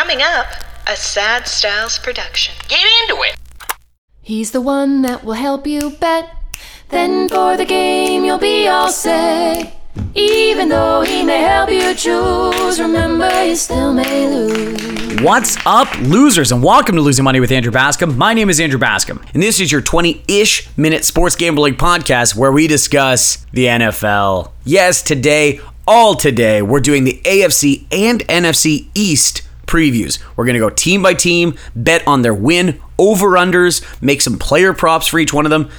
Coming up, a Sad Styles production. Get into it. He's the one that will help you bet. Then for the game, you'll be all set. Even though he may help you choose, remember you still may lose. What's up, losers, and welcome to Losing Money with Andrew Bascom. My name is Andrew Bascom, and this is your 20 ish minute sports gambling podcast where we discuss the NFL. Yes, today, all today, we're doing the AFC and NFC East previews. We're going to go team by team, bet on their win, over unders, make some player props for each one of them.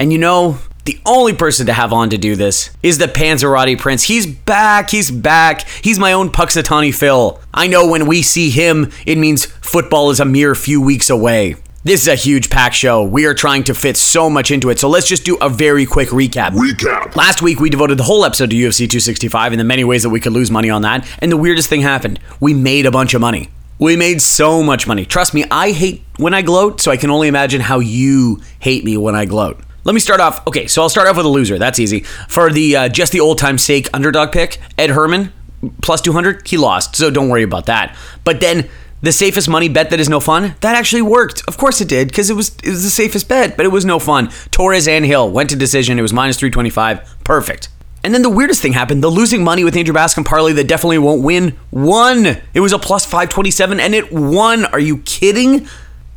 And you know, the only person to have on to do this is the Panzerati Prince. He's back. He's back. He's my own Punxsutawney Phil. I know when we see him, it means football is a mere few weeks away. This is a huge pack show. We are trying to fit so much into it. So let's just do a very quick recap. Recap. Last week, we devoted the whole episode to UFC 265 and the many ways that we could lose money on that. And the weirdest thing happened we made a bunch of money. We made so much money. Trust me, I hate when I gloat, so I can only imagine how you hate me when I gloat. Let me start off. Okay, so I'll start off with a loser. That's easy. For the uh, just the old time sake underdog pick, Ed Herman plus 200, he lost, so don't worry about that. But then the safest money bet that is no fun, that actually worked. Of course it did, because it was it was the safest bet, but it was no fun. Torres and Hill went to decision. It was minus 325. Perfect. And then the weirdest thing happened. The losing money with Andrew Bascom parlay that definitely won't win won. It was a plus 527 and it won. Are you kidding?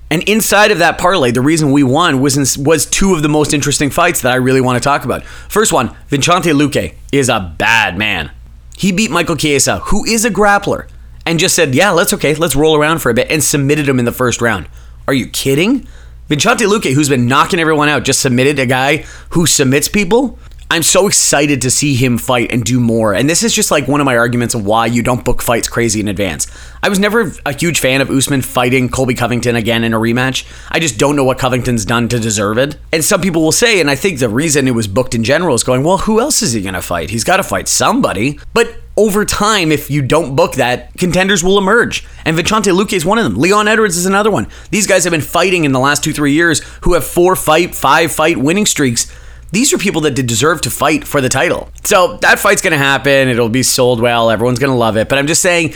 And inside of that parlay, the reason we won was in, was two of the most interesting fights that I really want to talk about. First one, Vicente Luque is a bad man. He beat Michael Chiesa, who is a grappler, and just said, "Yeah, let's okay, let's roll around for a bit," and submitted him in the first round. Are you kidding? Vicente Luque, who's been knocking everyone out, just submitted a guy who submits people. I'm so excited to see him fight and do more. And this is just like one of my arguments of why you don't book fights crazy in advance. I was never a huge fan of Usman fighting Colby Covington again in a rematch. I just don't know what Covington's done to deserve it. And some people will say, and I think the reason it was booked in general is going, well, who else is he going to fight? He's got to fight somebody. But over time, if you don't book that, contenders will emerge. And Vicente Luque is one of them. Leon Edwards is another one. These guys have been fighting in the last two, three years who have four fight, five fight winning streaks these are people that deserve to fight for the title. So that fight's going to happen. It'll be sold well. Everyone's going to love it. But I'm just saying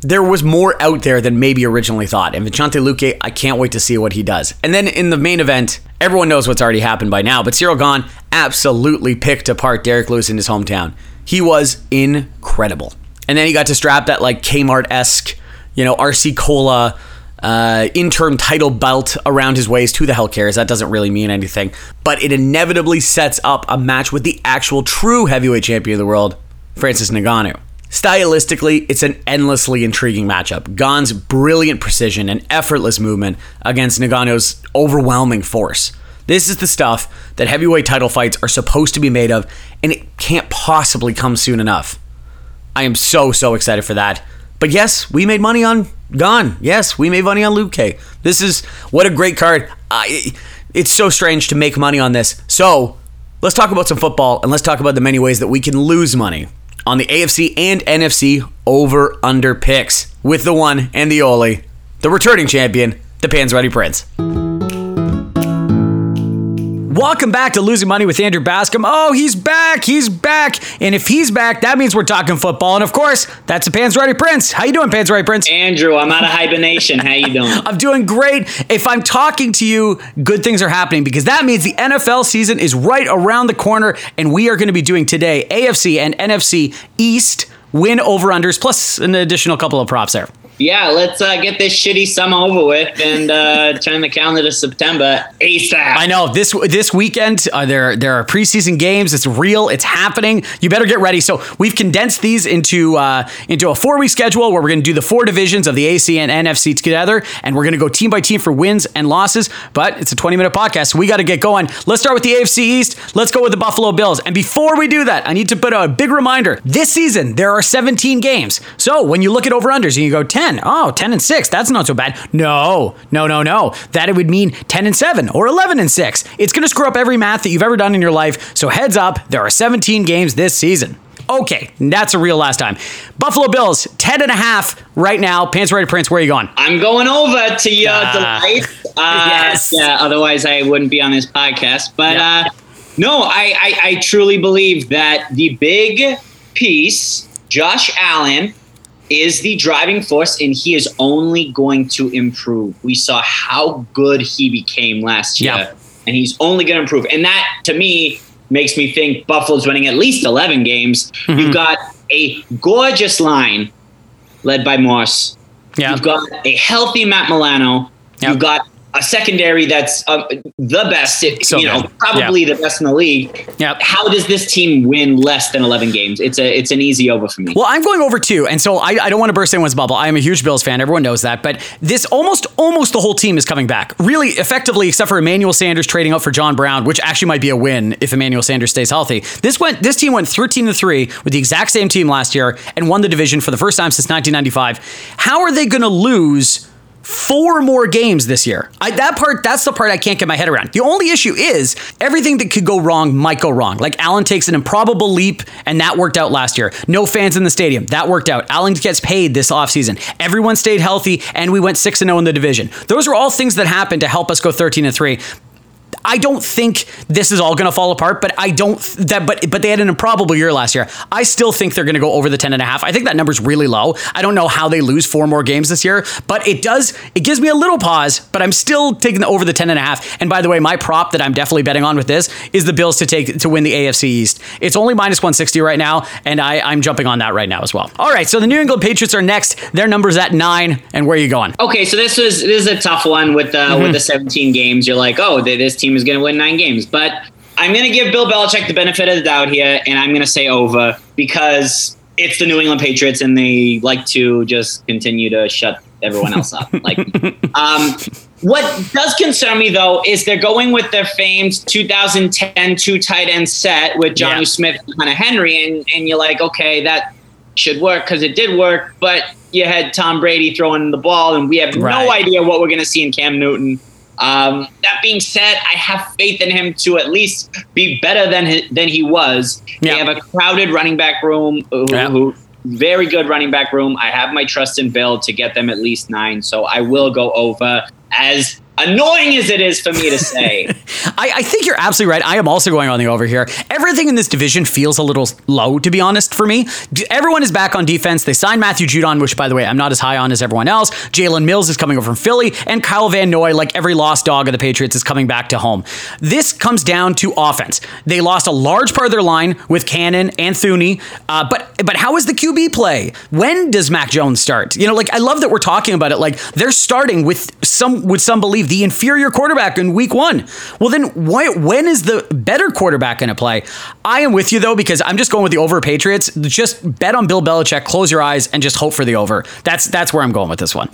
there was more out there than maybe originally thought. And Vicente Luque, I can't wait to see what he does. And then in the main event, everyone knows what's already happened by now, but Ciryl Gane absolutely picked apart Derrick Lewis in his hometown. He was incredible. And then he got to strap that like Kmart esque, you know, RC Cola uh, interim title belt around his waist. Who the hell cares? That doesn't really mean anything. But it inevitably sets up a match with the actual true heavyweight champion of the world, Francis Ngannou. Stylistically, it's an endlessly intriguing matchup. Gane's brilliant precision and effortless movement against Ngannou's overwhelming force. This is the stuff that heavyweight title fights are supposed to be made of, and it can't possibly come soon enough. I am so, so excited for that. But yes, we made money on Gane. Yes, we made money on Luque. This is what a great card. I, it's so strange to make money on this. So let's talk about some football and let's talk about the many ways that we can lose money on the AFC and NFC over under picks with the one and the only, the returning champion, the Panzerati Prince. Welcome back to Losing Money with Andrew Bascom. Oh, he's back. He's back. And if he's back, that means we're talking football. And of course, that's the Panzerati Prince. How you doing, Panzerati Prince? Andrew, I'm out of hibernation. How you doing? I'm doing great. If I'm talking to you, good things are happening because that means the NFL season is right around the corner and we are going to be doing today AFC and NFC East win over unders plus an additional couple of props there yeah, let's uh, get this shitty summer over with and uh, turn the calendar to September ASAP. I know this this weekend uh, there there are preseason games. It's real. It's happening. You better get ready. So we've condensed these into uh, into a four week schedule where we're going to do the four divisions of the AC and NFC together, and we're going to go team by team for wins and losses. But it's a twenty minute podcast, so we got to get going. Let's start with the AFC East. Let's go with the Buffalo Bills. And before we do that, I need to put a big reminder. This season there are seventeen games. So when you look at over unders and you go ten 10. Oh, 10 and 6. That's not so bad. No, no, no, no. That it would mean 10 and 7 or 11 and 6. It's going to screw up every math that you've ever done in your life. So heads up, there are 17 games this season. Okay, that's a real last time. Buffalo Bills, 10 and a half right now. Panzerati Prince, where are you going? I'm going over to your uh, delight. Uh, yes. Yeah, otherwise, I wouldn't be on this podcast. But uh, no, I, I, I truly believe that the big piece, Josh Allen, is the driving force, and he is only going to improve. We saw how good he became last year, Yeah. and he's only going to improve. And that, to me, makes me think Buffalo's winning at least 11 games. Mm-hmm. You've got a gorgeous line led by Morse. Yeah. You've got a healthy Matt Milano. Yep. You've got a secondary that's um, the best, it- So you know, good. probably the best in the league. Yep. How does this team win less than 11 games? It's a it's an easy over for me. Well, I'm going over two, and so I, I don't want to burst anyone's bubble. I am a huge Bills fan. Everyone knows that. But this almost almost the whole team is coming back, really effectively, except for Emmanuel Sanders trading up for John Brown, which actually might be a win if Emmanuel Sanders stays healthy. This went this team went 13 to three with the exact same team last year and won the division for the first time since 1995. How are they going to lose? Four more games this year. I, that part, that's the part I can't get my head around. The only issue is everything that could go wrong might go wrong. Like Allen takes an improbable leap, and that worked out last year. No fans in the stadium, that worked out. Allen gets paid this offseason. Everyone stayed healthy, and we went 6 0 in the division. Those are all things that happened to help us go 13 3. I don't think this is all going to fall apart, but I don't that but but they had an improbable year last year. I still think they're going to go over the 10 and a half. I think that number's really low. I don't know how they lose four more games this year, but it does it gives me a little pause, but I'm still taking the over the 10 and a half. And by the way, my prop that I'm definitely betting on with this is the Bills to take to win the AFC East. It's only minus 160 right now, and I I'm jumping on that right now as well. All right, so the New England Patriots are next. Their number's at 9, and where are you going? Okay, so this was this is a tough one with uh, Mm-hmm. with the 17 games. You're like, oh, th- this team is going to win nine games, but I'm going to give Bill Belichick the benefit of the doubt here, and I'm going to say over because it's the New England Patriots, and they like to just continue to shut everyone else up. Like, um, what does concern me though is they're going with their famed 2010 two tight end set with Jonnu Yeah. Smith and Hunter Henry, and and you're like, okay, that should work because it did work, but you had Tom Brady throwing the ball, and we have Right. no idea what we're going to see in Cam Newton. Um, that being said, I have faith in him to at least be better than he, than he was. Yeah. They have a crowded running back room, who, Yeah. who very good running back room. I have my trust in Bill to get them at least nine, so I will go over. As annoying as it is for me to say, I, I think you're absolutely right. I am also going on the over here. Everything in this division feels a little low, to be honest, for me. Everyone is back on defense. They signed Matthew Judon, which, by the way, I'm not as high on as everyone else. Jalen Mills is coming over from Philly, and Kyle Van Noy, like every lost dog of the Patriots, is coming back to home. This comes down to offense. They lost a large part of their line with Cannon and Thuney, uh, but but how is the QB play? When does Mac Jones start? You know, like I love that we're talking about it. Like they're starting with some with some believe the inferior quarterback in week one. Well, then why? When is the better quarterback going to play? I am with you though because I'm just going with the over Patriots. Just bet on Bill Belichick. Close your eyes and just hope for the over. That's that's where I'm going with this one.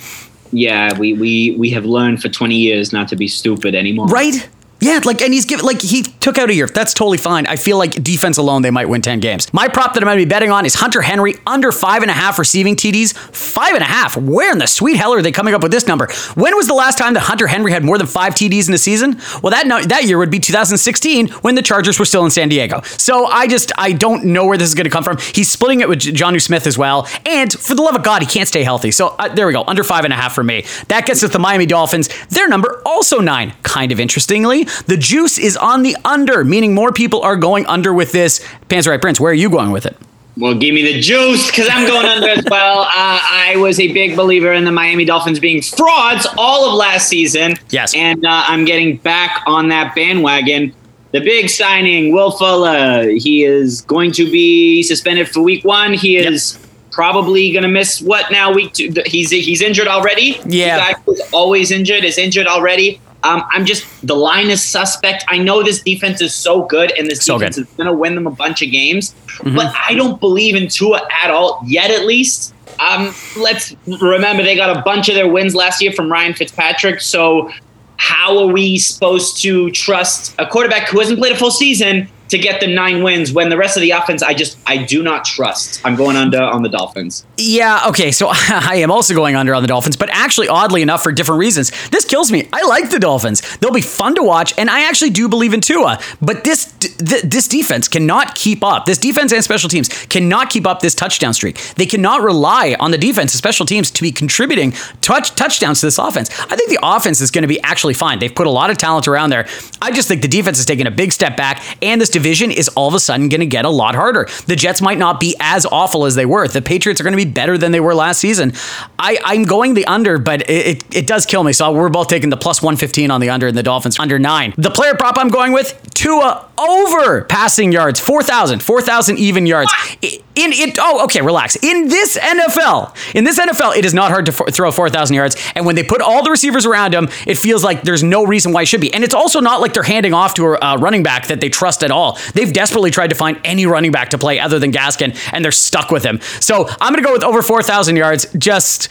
yeah, we, we we have learned for 20 years not to be stupid anymore. Right? Yeah, like, and he's given, like, he took out a year. That's totally fine. I feel like defense alone, they might win 10 games. My prop that I'm going to be betting on is Hunter Henry under five and a half receiving TDs. Five and a half. Where in the sweet hell are they coming up with this number? When was the last time that Hunter Henry had more than five TDs in a season? Well, that, no, that year would be 2016 when the Chargers were still in San Diego. So I just, I don't know where this is going to come from. He's splitting it with Jonnu Smith as well. And for the love of God, he can't stay healthy. So uh, there we go. Under five and a half for me. That gets us the Miami Dolphins. Their number also nine. Kind of interestingly, the juice is on the under, meaning more people are going under with this. Panzerite Prince, where are you going with it? Well, give me the juice because I'm going under as well. Uh, I was a big believer in the Miami Dolphins being frauds all of last season. Yes. And uh, I'm getting back on that bandwagon. The big signing, Will Fuller, he is going to be suspended for week one. He is probably going to miss what now week two? He's he's injured already. Yeah. Who's always injured is injured already. Um, I'm just the line is suspect. I know this defense is so good, and this So defense good. is going to win them a bunch of games. But I don't believe in Tua at all yet. At least, um, let's remember they got a bunch of their wins last year from Ryan Fitzpatrick. So, how are we supposed to trust a quarterback who hasn't played a full season to get the nine wins when the rest of the offense I just I do not trust. I'm going under on the Dolphins. Yeah, okay, so I am also going under on the Dolphins, but actually, oddly enough, for different reasons. This kills me. I like the Dolphins. They'll be fun to watch, and I actually do believe in Tua. But this th- this defense cannot keep up. This defense and special teams cannot keep up this touchdown streak. They cannot rely on the defense and special teams to be contributing touch touchdowns to this offense. I think the offense is going to be actually fine. They've put a lot of talent around there. I just think the defense is taking a big step back, and this division is all of a sudden going to get a lot harder. The Jets might not be as awful as they were. The Patriots are going to be better than they were last season. I, I'm going the under, but it, it, it does kill me. So we're both taking the plus 115 on the under and the Dolphins under nine. The player prop I'm going with Tua over passing yards, 4,000, 4,000 even yards. In it, oh, okay, relax. In this NFL, in this NFL, it is not hard to f- throw 4,000 yards. And when they put all the receivers around him, it feels like there's no reason why it should be. And it's also not like they're handing off to a uh, running back that they trust at all. They've desperately tried to find any running back to play other than Gaskin, and they're stuck with him. So I'm going to go with over 4,000 yards just,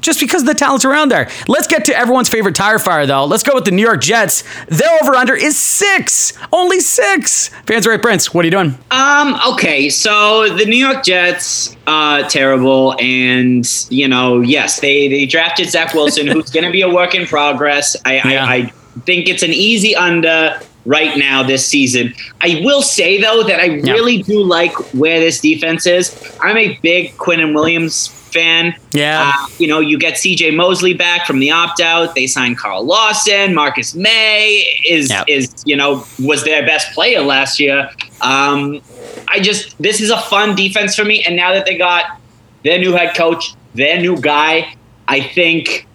just because the talent's around there. Let's get to everyone's favorite tire fire, though. Let's go with the New York Jets. Their over under is six, only six. Fans right, Prince. What are you doing? Um. Okay. So the New York Jets, uh, terrible, and you know, yes, they they drafted Zach Wilson, who's going to be a work in progress. I, Yeah. I I think it's an easy under right now this season. I will say though that I Yeah. really do like where this defense is. I'm a big Quinnen Williams fan. Yeah. Uh, you know, you get CJ Mosley back from the opt out. They signed Carl Lawson. Marcus Maye is Yep. is you know was their best player last year. Um, I just this is a fun defense for me. And now that they got their new head coach, their new guy, I think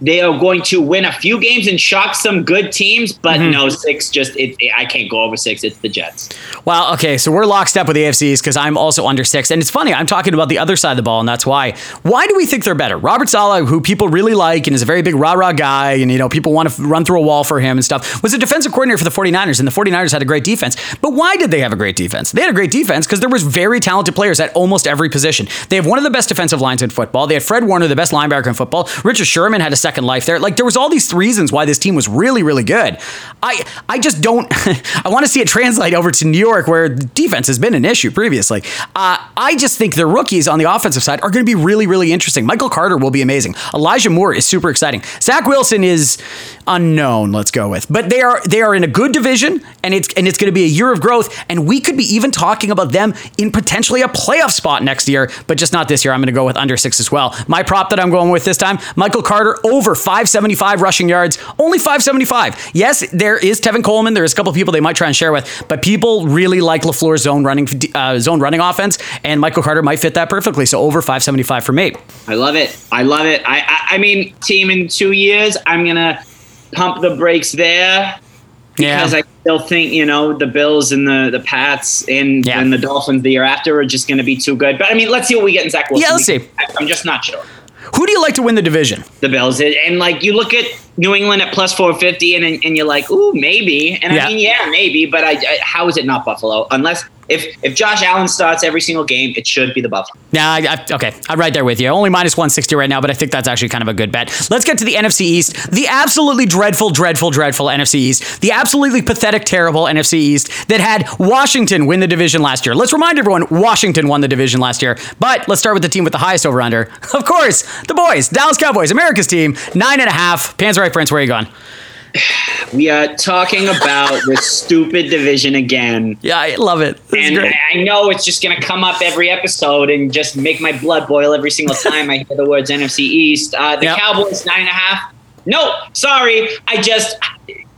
they are going to win a few games and shock some good teams. But Mm-hmm. no, six just it, it- I can't go over six. It's the Jets. Well, okay, so we're lockstep with the AFCs because I'm also under six. And it's funny, I'm talking about the other side of the ball, and that's why. Why do we think they're better? Robert Saleh, who people really like and is a very big rah-rah guy, and you know, people want to run through a wall for him and stuff, was a defensive coordinator for the 49ers, and the 49ers had a great defense. But why did they have a great defense? They had a great defense because there was very talented players at almost every position. They have one of the best defensive lines in football. They had Fred Warner, the best linebacker in football. Richard Sherman had a second life there. Like there was all these reasons why this team was really, really good. I I just don't I want to see it translate over to New York where defense has been an issue previously. Uh, I just think the rookies on the offensive side are going to be really, really interesting. Michael Carter will be amazing. Elijah Moore is super exciting. Zach Wilson is unknown. Let's go with, but they are they are in a good division, and it's and it's going to be a year of growth, and we could be even talking about them in potentially a playoff spot next year, but just not this year. I'm going to go with under six as well. My prop that I'm going with this time: Michael Carter over 575 rushing yards, only 575. Yes, there is Tevin Coleman. There's a couple people they might try and share with, but people really like Lafleur's zone running uh, zone running offense, and Michael Carter might fit that perfectly. So over 575 for me. I love it. I love it. I, I, I mean, team in two years, I'm gonna pump the brakes there because I still think you know the Bills and the the Pats and, Yeah. and the Dolphins the year after are just gonna be too good. But I mean, let's see what we get in Zach Wilson. Yeah, let's see. I'm just not sure. Who do you like to win the division? The Bills and like you look at New England at plus 450 and and you're like, ooh, maybe. And Yeah. I mean, yeah, maybe. But I, I how is it not Buffalo? Unless if if Josh Allen starts every single game, it should be the Buffalo. Yeah, I, I, okay. I'm right there with you. Only minus 160 right now, but I think that's actually kind of a good bet. Let's get to the NFC East. The absolutely dreadful, dreadful, dreadful NFC East. The absolutely pathetic, terrible NFC East that had Washington win the division last year. Let's remind everyone Washington won the division last year. But let's start with the team with the highest over under. Of course, the boys, Dallas Cowboys, America's team, nine and a half. Pans right, Prince, where are you going? We are talking about this stupid division again. Yeah, I love it. This And. I I know it's just going to come up every episode and just make my blood boil every single time I hear the words NFC East. Uh, the Yep. Cowboys, nine and a half. No, sorry. I just,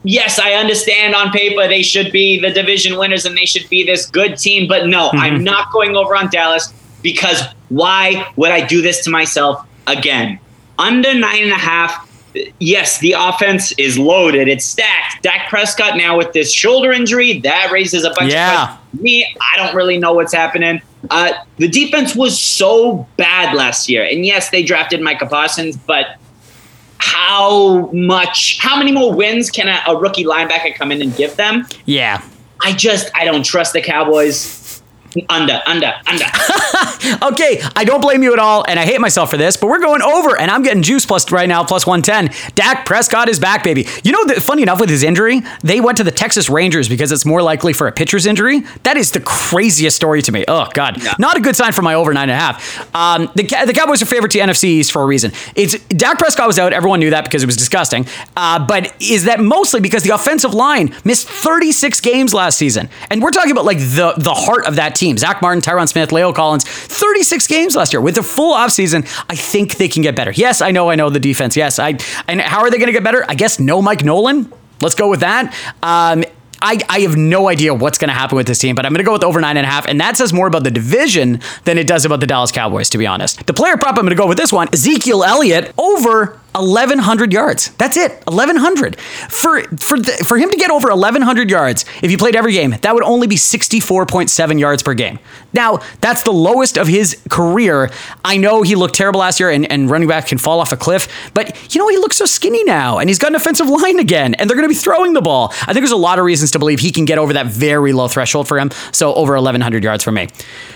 yes, I understand on paper they should be the division winners and they should be this good team. But no, Mm-hmm. I'm not going over on Dallas because why would I do this to myself again? Under nine and a half. Yes, the offense is loaded. It's stacked. Dak Prescott now with this shoulder injury, that raises a bunch Yeah. of questions me, I don't really know what's happening. Uh, the defense was so bad last year, and yes, they drafted Micah Parsons, but how much? How many more wins can a, a rookie linebacker come in and give them? yeah. I just I don't trust the Cowboys. Under, under, under. Okay, I don't blame you at all, and I hate myself for this, but we're going over, and I'm getting juice plus right now, plus 110. Dak Prescott is back, baby. You know, that funny enough, with his injury, they went to the Texas Rangers because it's more likely for a pitcher's injury. That is the craziest story to me. Oh, God. Not a good sign for my over nine and a half. Um, the, the Cowboys are favored to NFC East for a reason. It's Dak Prescott was out. Everyone knew that because it was disgusting. Uh, but is that mostly because the offensive line missed 36 games last season? And we're talking about like the, the heart of that team. Zack Martin, Tyron Smith, La'el Collins, 36 games last year. With a full offseason, I think they can get better. Yes, I know, I know the defense. Yes, I and how are they going to get better? I guess no Mike Nolan. Let's go with that. Um, I, I have no idea what's going to happen with this team, but I'm going to go with over nine and a half. And that says more about the division than it does about the Dallas Cowboys, to be honest. The player prop I'm going to go with this one Ezekiel Elliott over 1100 yards. That's it. 1100. For for the, for him to get over 1100 yards if he played every game, that would only be 64.7 yards per game. Now, that's the lowest of his career. I know he looked terrible last year and, and running back can fall off a cliff, but you know, he looks so skinny now and he's got an offensive line again and they're going to be throwing the ball. I think there's a lot of reasons to believe he can get over that very low threshold for him. So over 1100 yards for me.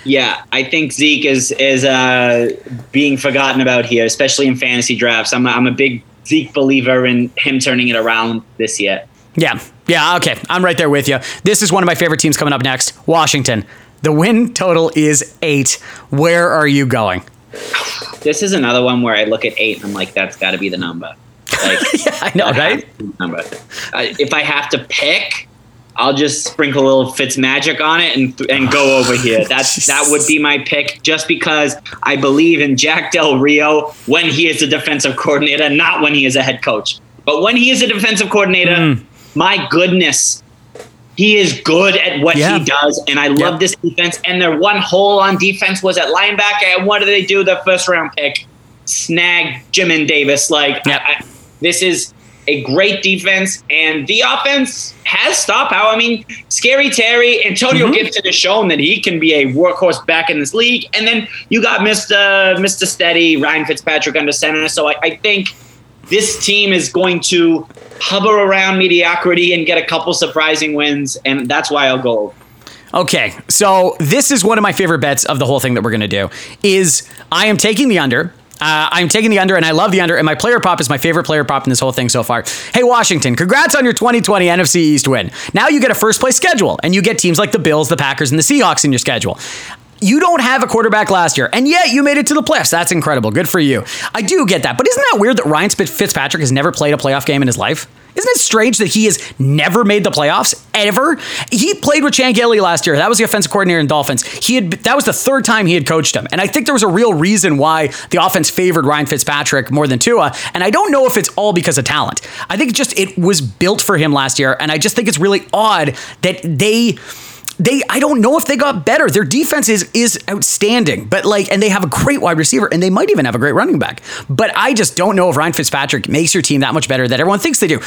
Yeah, I think Zeke is is uh, being forgotten about here, especially in fantasy drafts. I'm I'm a big Zeke believer in him turning it around this year. Yeah. Yeah. Okay. I'm right there with you. This is one of my favorite teams coming up next Washington. The win total is eight. Where are you going? This is another one where I look at eight and I'm like, that's got to be the number. Like, yeah, I know, right? Number. Uh, if I have to pick, I'll just sprinkle a little Fitz magic on it and and go over here. That's that would be my pick, just because I believe in Jack Del Rio when he is a defensive coordinator, not when he is a head coach. But when he is a defensive coordinator, mm. my goodness, he is good at what yeah. he does, and I love this defense. And their one hole on defense was at linebacker. And what do they do? The first round pick snag Jamin Davis. Like I, I, this is a great defense, and the offense has star power. I mean, Scary Terry, Antonio mm-hmm. Gibson has shown that he can be a workhorse back in this league. And then you got Mr. Mr. Steady, Ryan Fitzpatrick under center. So I, I think this team is going to hover around mediocrity and get a couple surprising wins, and that's why I'll go. Okay, so this is one of my favorite bets of the whole thing that we're going to do. Is I am taking the under. Uh, I'm taking the under, and I love the under. And my player prop is my favorite player prop in this whole thing so far. Hey, Washington, congrats on your 2020 NFC East win. Now you get a first place schedule, and you get teams like the Bills, the Packers, and the Seahawks in your schedule. You don't have a quarterback last year, and yet you made it to the playoffs. That's incredible. Good for you. I do get that. But isn't that weird that Ryan Fitzpatrick has never played a playoff game in his life? Isn't it strange that he has never made the playoffs ever? He played with Chan Gailey last year. That was the offensive coordinator in Dolphins. He had that was the third time he had coached him, and I think there was a real reason why the offense favored Ryan Fitzpatrick more than Tua. And I don't know if it's all because of talent. I think just it was built for him last year, and I just think it's really odd that they they I don't know if they got better. Their defense is is outstanding, but like and they have a great wide receiver and they might even have a great running back. But I just don't know if Ryan Fitzpatrick makes your team that much better that everyone thinks they do.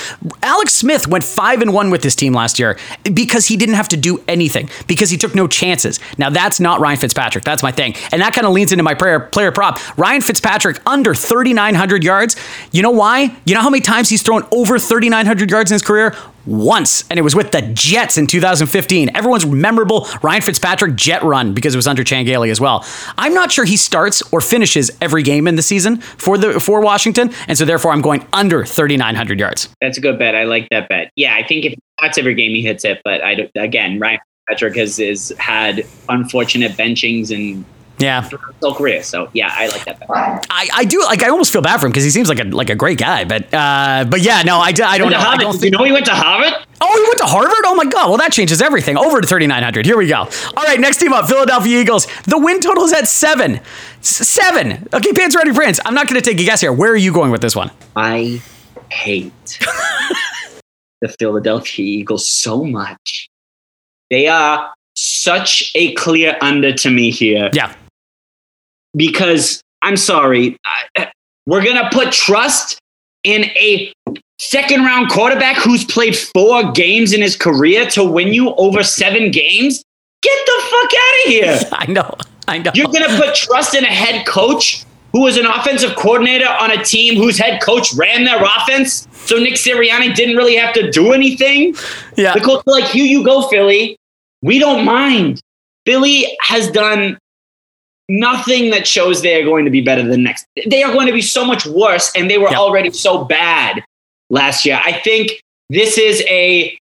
Alex Smith went 5 and 1 with this team last year because he didn't have to do anything because he took no chances. Now that's not Ryan Fitzpatrick. That's my thing. And that kind of leans into my player player prop. Ryan Fitzpatrick under 3900 yards. You know why? You know how many times he's thrown over 3900 yards in his career? Once, and it was with the Jets in 2015. Everyone's memorable Ryan Fitzpatrick jet run because it was under Chan Gailey as well. I'm not sure he starts or finishes every game in the season for the for Washington, and so therefore I'm going under 3,900 yards. That's a good bet. I like that bet. Yeah, I think if that's every game he hits it, but I again Ryan Fitzpatrick has, has had unfortunate benchings and yeah. Whole career. So yeah, I like that. Better. I, I do like I almost feel bad for him because he seems like a like a great guy. But uh, but yeah, no, I, I don't know. I don't think, you know he went to Harvard? Oh, he went to Harvard? Oh my god. Well, that changes everything. Over to 3900. Here we go. All right, next team up, Philadelphia Eagles. The win total is at 7. S- 7. Okay, pants ready Prince. I'm not going to take a guess here. Where are you going with this one? I hate the Philadelphia Eagles so much. They are such a clear under to me here. Yeah because I'm sorry, we're going to put trust in a second round quarterback who's played four games in his career to win you over seven games? Get the fuck out of here. I know. I know. You're going to put trust in a head coach who was an offensive coordinator on a team whose head coach ran their offense. So Nick Sirianni didn't really have to do anything. Yeah. The coach like, here you go, Philly. We don't mind. Philly has done nothing that shows they are going to be better than next. They are going to be so much worse, and they were yep. already so bad last year. I think this is a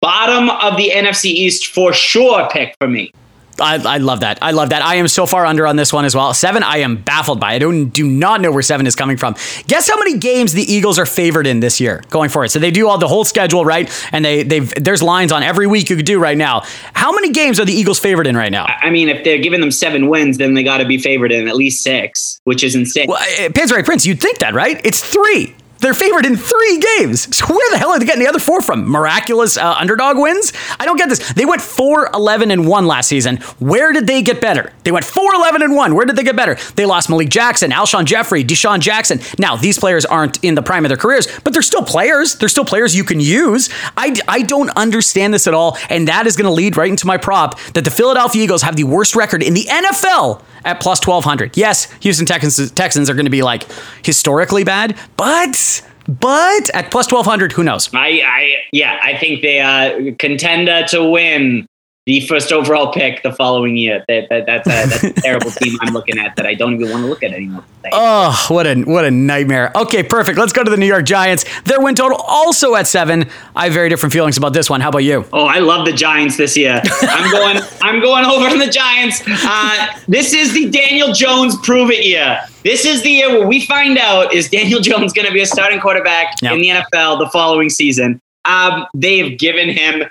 bottom of the NFC East for sure pick for me. I, I, love that. I love that. I am so far under on this one as well. Seven, I am baffled by. I don't do not know where seven is coming from. Guess how many games the Eagles are favored in this year going forward. So they do all the whole schedule, right? And they they've there's lines on every week you could do right now. How many games are the Eagles favored in right now? I mean, if they're giving them seven wins, then they got to be favored in at least six, which is insane. Well, eh, Pins Prince, you'd think that, right? It's three. They're favored in three games. So where the hell are they getting the other four from? Miraculous uh, underdog wins? I don't get this. They went 4 11 and 1 last season. Where did they get better? They went 4 11 and 1. Where did they get better? They lost Malik Jackson, Alshon Jeffery, DeSean Jackson. Now, these players aren't in the prime of their careers, but they're still players. They're still players you can use. I, I don't understand this at all. And that is going to lead right into my prop that the Philadelphia Eagles have the worst record in the NFL at plus 1200. Yes, Houston Texans, Texans are going to be like historically bad, but but at plus 1200, who knows? I, I yeah, I think they uh contender to win the first overall pick the following year. That, that that's a that's a terrible team I'm looking at that I don't even want to look at anymore. Oh, what a what a nightmare. Okay, perfect. Let's go to the New York Giants. Their win total also at seven. I have very different feelings about this one. How about you? Oh, I love the Giants this year. I'm going I'm going over on the Giants. Uh, this is the Daniel Jones prove it year. This is the year where we find out is Daniel Jones going to be a starting quarterback Yep. in the NFL the following season. Um, they've given him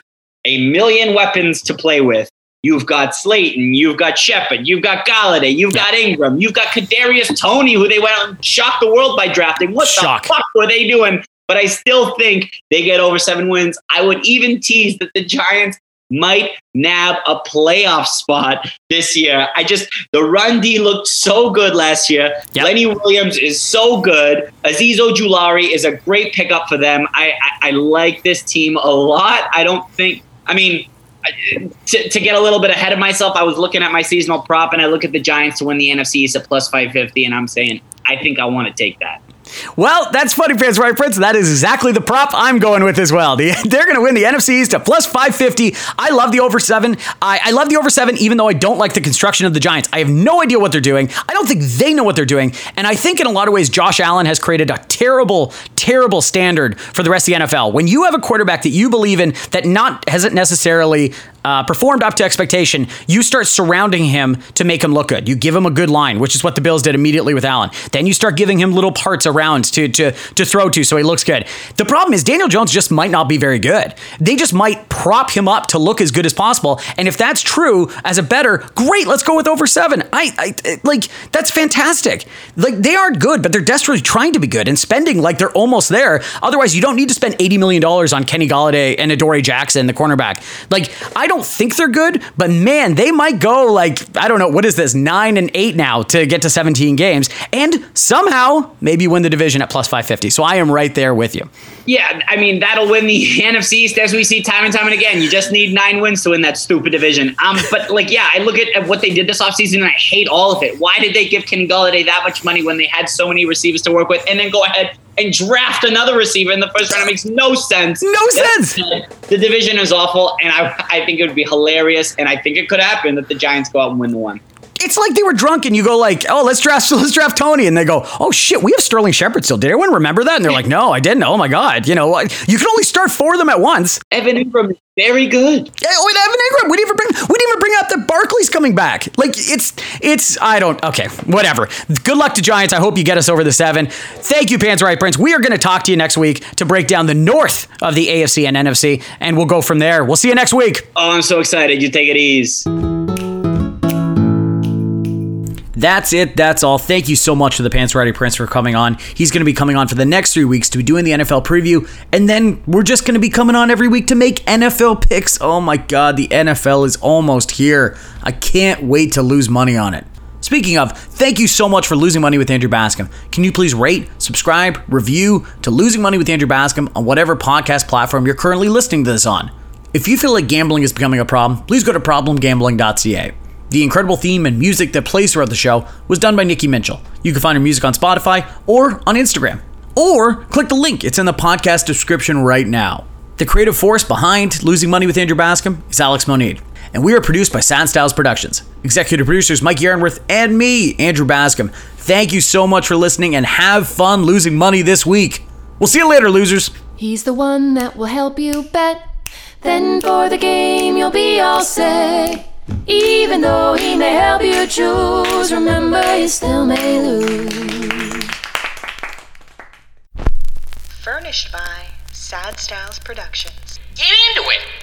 a million weapons to play with. You've got Slayton, you've got Shepard, you've got Golladay, you've got Engram, you've got Kadarius Toney, who they went out and shocked the world by drafting. What Shock. the fuck were they doing? But I still think they get over seven wins. I would even tease that the Giants might nab a playoff spot this year. I just the run D looked so good last year. Yep. Lenny Williams is so good. Azeez Ojulari is a great pickup for them. I, I, I like this team a lot. I don't think. I mean, to, to get a little bit ahead of myself, I was looking at my seasonal prop and I look at the Giants to win the NFC East at plus five fifty, and I'm saying I think I want to take that. Well, that's funny, Pants Right Prince. That is exactly the prop I'm going with as well. The- they're going to win the NFC East at plus 550. I love the over seven. I, I love the over seven, even though I don't like the construction of the Giants. I have no idea what they're doing. I don't think they know what they're doing. And I think in a lot of ways, Josh Allen has created a terrible, terrible standard for the rest of the NFL. When you have a quarterback that you believe in that not hasn't necessarily uh, performed up to expectation, you start surrounding him to make him look good. You give him a good line, which is what the Bills did immediately with Allen. Then you start giving him little parts around to to to throw to, so he looks good. The problem is Daniel Jones just might not be very good. They just might prop him up to look as good as possible. And if that's true, as a better, great. Let's go with over seven. I, I like that's fantastic. Like they aren't good, but they're desperately trying to be good and spending like they're almost there. Otherwise, you don't need to spend eighty million dollars on Kenny Golladay and Adoree Jackson, the cornerback. Like I don't think they're good, but man, they might go like I don't know what is this nine and eight now to get to seventeen games, and somehow maybe win the division at plus five fifty. So I am right there with you. Yeah, I mean that'll win the NFC East as we see time and time and again. You just need nine wins to win that stupid division. Um, but like, yeah, I look at, at what they did this offseason and I hate all of it. Why did they give Kenny Golladay that much money when they had so many receivers to work with, and then go ahead and draft another receiver in the first round? It makes no sense. No sense. The division is awful, and I I think it would be hilarious, and I think it could happen that the Giants go out and win the one. It's like they were drunk and you go like, oh, let's draft, let's draft Toney, and they go, oh shit, we have Sterling Shepard still. Did anyone remember that? And they're like, no, I didn't. Oh my god, you know, you can only start four of them at once. Evan Engram is very good. Yeah, oh, with Evan Engram, we didn't even bring, we didn't even bring up that Barkley's coming back. Like it's, it's, I don't, okay, whatever. Good luck to Giants. I hope you get us over the seven. Thank you, Pants Right Prince. We are going to talk to you next week to break down the north of the AFC and NFC, and we'll go from there. We'll see you next week. Oh, I'm so excited. You take it easy. That's it. That's all. Thank you so much to the Pants Rider Prince for coming on. He's going to be coming on for the next three weeks to be doing the NFL preview, and then we're just going to be coming on every week to make NFL picks. Oh my God, the NFL is almost here. I can't wait to lose money on it. Speaking of, thank you so much for losing money with Andrew Bascom. Can you please rate, subscribe, review to Losing Money with Andrew Bascom on whatever podcast platform you're currently listening to this on? If you feel like gambling is becoming a problem, please go to problemgambling.ca. The incredible theme and music that plays throughout the show was done by Nikki Minchell. You can find her music on Spotify or on Instagram. Or click the link, it's in the podcast description right now. The creative force behind Losing Money with Andrew Bascom is Alex Monade. And we are produced by Sad Styles Productions. Executive producers Mike Yarenworth and me, Andrew Bascom. Thank you so much for listening and have fun losing money this week. We'll see you later, losers. He's the one that will help you bet. Then for the game, you'll be all set. Even though he may help you choose, remember you still may lose. Furnished by Sad Styles Productions. Get into it.